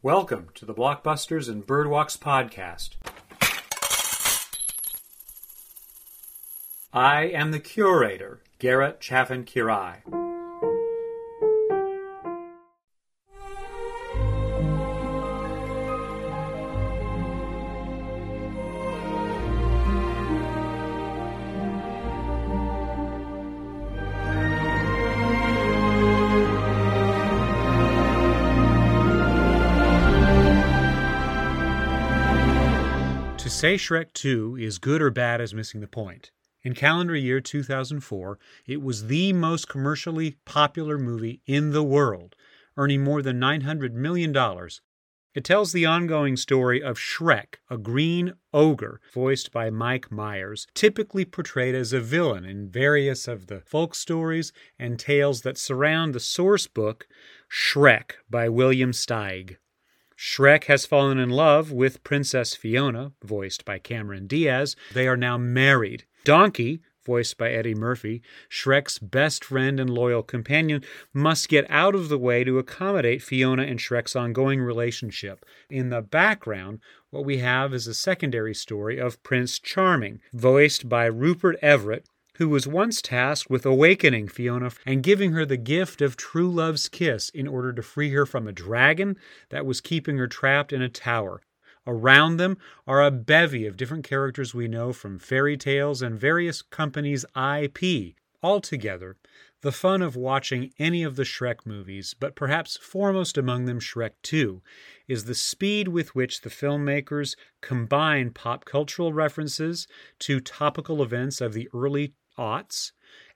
Welcome to the Blockbusters and Birdwalks podcast. I am the curator, Garrett Chaffin Quiray. To say Shrek 2 is good or bad is missing the point. In calendar year 2004, it was the most commercially popular movie in the world, earning more than $900 million. It tells the ongoing story of Shrek, a green ogre voiced by Mike Myers, typically portrayed as a villain in various of the folk stories and tales that surround the source book Shrek by William Steig. Shrek has fallen in love with Princess Fiona, voiced by Cameron Diaz. They are now married. Donkey, voiced by Eddie Murphy, Shrek's best friend and loyal companion, must get out of the way to accommodate Fiona and Shrek's ongoing relationship. In the background, what we have is a secondary story of Prince Charming, voiced by Rupert Everett, who was once tasked with awakening Fiona and giving her the gift of true love's kiss in order to free her from a dragon that was keeping her trapped in a tower. Around them are a bevy of different characters we know from fairy tales and various companies' IP. Altogether, the fun of watching any of the Shrek movies, but perhaps foremost among them Shrek 2, is the speed with which the filmmakers combine pop cultural references to topical events of the early aughts,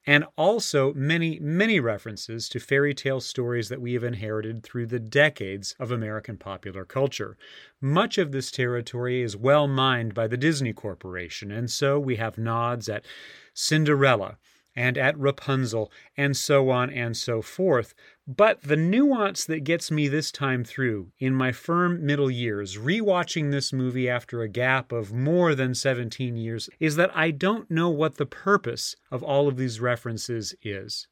and also many, many references to fairy tale stories that we have inherited through the decades of American popular culture. Much of this territory is well mined by the Disney Corporation, and so we have nods at Cinderella and at Rapunzel, and so on and so forth. But the nuance that gets me this time through, in my firm middle years, rewatching this movie after a gap of more than 17 years, is that I don't know what the purpose of all of these references is.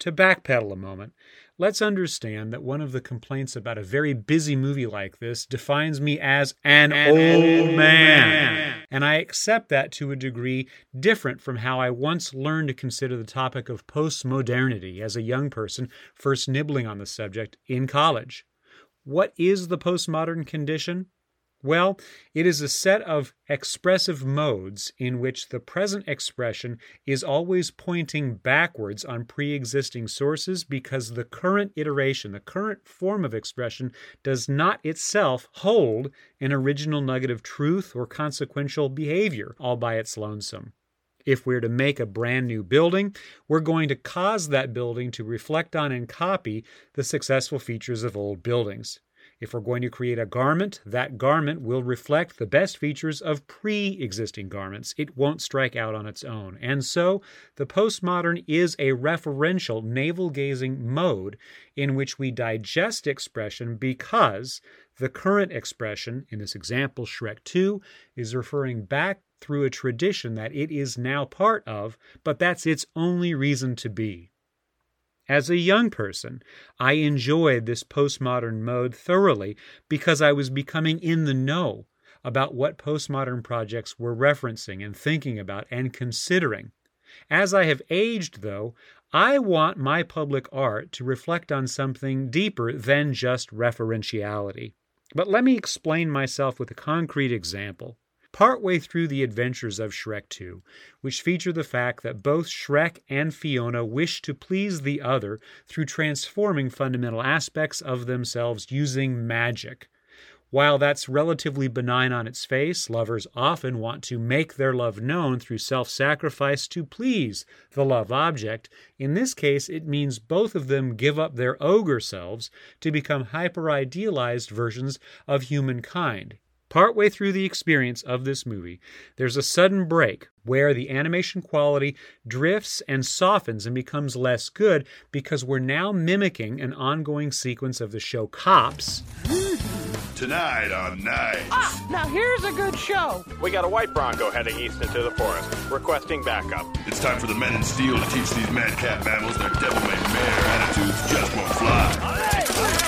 To backpedal a moment, let's understand that one of the complaints about a very busy movie like this defines me as an, an old, old man. man. And I accept that to a degree different from how I once learned to consider the topic of postmodernity as a young person first nibbling on the subject in college. What is the postmodern condition? Well, it is a set of expressive modes in which the present expression is always pointing backwards on pre existing sources because the current iteration, the current form of expression, does not itself hold an original nugget of truth or consequential behavior all by its lonesome. If we're to make a brand new building, we're going to cause that building to reflect on and copy the successful features of old buildings. If we're going to create a garment, that garment will reflect the best features of pre existing garments. It won't strike out on its own. And so, the postmodern is a referential, navel gazing mode in which we digest expression because the current expression, in this example, Shrek 2, is referring back through a tradition that it is now part of, but that's its only reason to be. As a young person, I enjoyed this postmodern mode thoroughly because I was becoming in the know about what postmodern projects were referencing and thinking about and considering. As I have aged, though, I want my public art to reflect on something deeper than just referentiality. But let me explain myself with a concrete example partway through the adventures of Shrek 2, which feature the fact that both Shrek and Fiona wish to please the other through transforming fundamental aspects of themselves using magic. While that's relatively benign on its face, lovers often want to make their love known through self sacrifice to please the love object. In this case, it means both of them give up their ogre selves to become hyper idealized versions of humankind. Partway through the experience of this movie, there's a sudden break where the animation quality drifts and softens and becomes less good because we're now mimicking an ongoing sequence of the show Cops. Tonight on Night. Ah, now here's a good show. We got a white Bronco heading east into the forest, requesting backup. It's time for the men in steel to teach these madcap mammals their devil-may-mare attitudes just won't fly. All right, all right,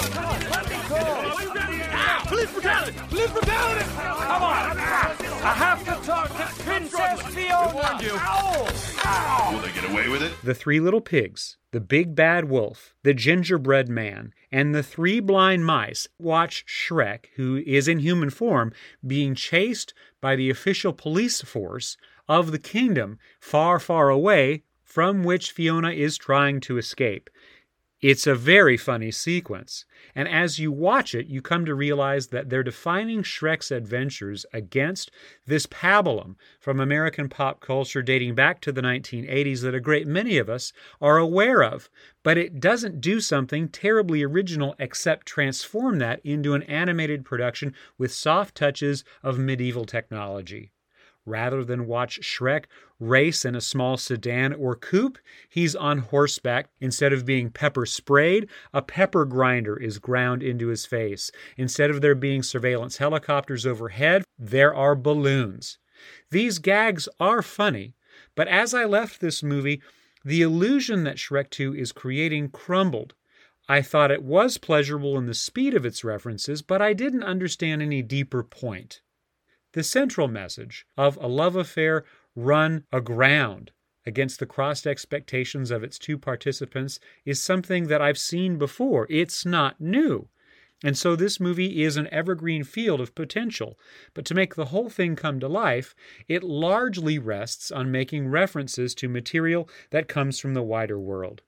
Police brutality! Police brutality! Come on! I have to talk to Princess Fiona! Ow! Ow! Will they get away with it? The Three Little Pigs, The Big Bad Wolf, The Gingerbread Man, and The Three Blind Mice watch Shrek, who is in human form, being chased by the official police force of the kingdom far, far away from which Fiona is trying to escape. It's a very funny sequence, and as you watch it, you come to realize that they're defining Shrek's adventures against this pabulum from American pop culture dating back to the 1980s that a great many of us are aware of. But it doesn't do something terribly original except transform that into an animated production with soft touches of medieval technology. Rather than watch Shrek race in a small sedan or coupe, he's on horseback. Instead of being pepper sprayed, a pepper grinder is ground into his face. Instead of there being surveillance helicopters overhead, there are balloons. These gags are funny, but as I left this movie, the illusion that Shrek 2 is creating crumbled. I thought it was pleasurable in the speed of its references, but I didn't understand any deeper point. The central message of a love affair run aground against the crossed expectations of its two participants is something that I've seen before. It's not new. And so this movie is an evergreen field of potential. But to make the whole thing come to life, it largely rests on making references to material that comes from the wider world.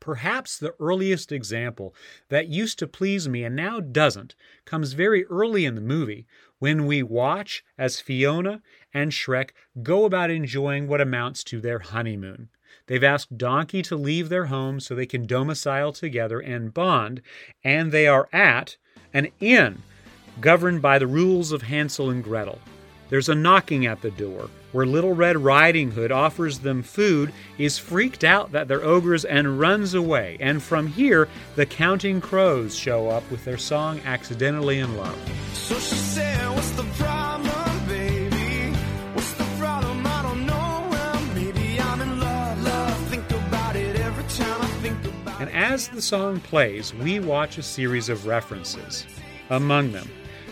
Perhaps the earliest example that used to please me and now doesn't comes very early in the movie when we watch as Fiona and Shrek go about enjoying what amounts to their honeymoon. They've asked Donkey to leave their home so they can domicile together and bond, and they are at an inn governed by the rules of Hansel and Gretel. There's a knocking at the door where Little Red Riding Hood offers them food, is freaked out that they're ogres and runs away. And from here, the Counting Crows show up with their song Accidentally in Love. So And as the song plays, we watch a series of references. Among them,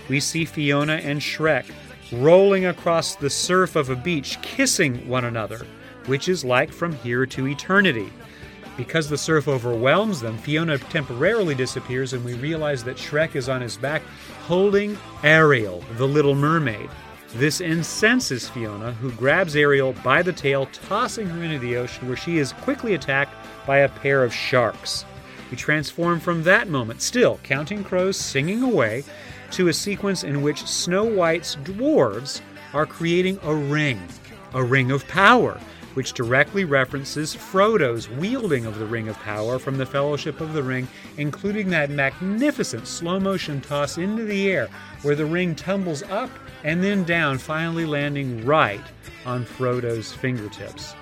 we see Fiona and Shrek rolling across the surf of a beach, kissing one another, which is like from here to eternity. Because the surf overwhelms them, Fiona temporarily disappears, and we realize that Shrek is on his back holding Ariel, the little mermaid. This incenses Fiona, who grabs Ariel by the tail, tossing her into the ocean, where she is quickly attacked by a pair of sharks. We transform from that moment, still counting crows singing away, to a sequence in which Snow White's dwarves are creating a ring, a ring of power, which directly references Frodo's wielding of the Ring of Power from the Fellowship of the Ring, including that magnificent slow motion toss into the air where the ring tumbles up and then down, finally landing right on Frodo's fingertips.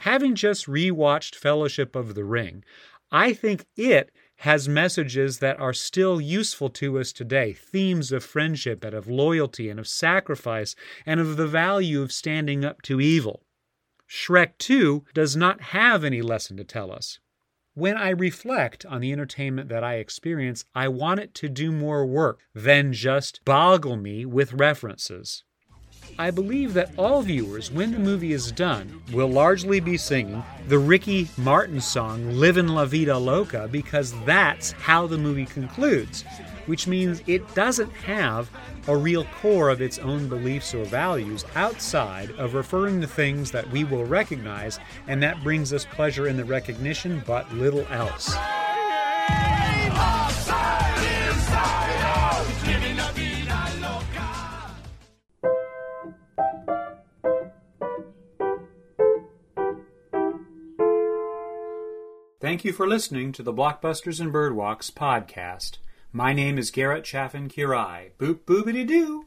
Having just rewatched Fellowship of the Ring, I think it has messages that are still useful to us today themes of friendship and of loyalty and of sacrifice and of the value of standing up to evil. Shrek 2 does not have any lesson to tell us. When I reflect on the entertainment that I experience, I want it to do more work than just boggle me with references. I believe that all viewers, when the movie is done, will largely be singing the Ricky Martin song Livin' La Vida Loca because that's how the movie concludes, which means it doesn't have a real core of its own beliefs or values outside of referring to things that we will recognize, and that brings us pleasure in the recognition, but little else. Thank you for listening to the Blockbusters and Birdwalks podcast. My name is Garrett Chaffin Quiray. Boop boobity doo.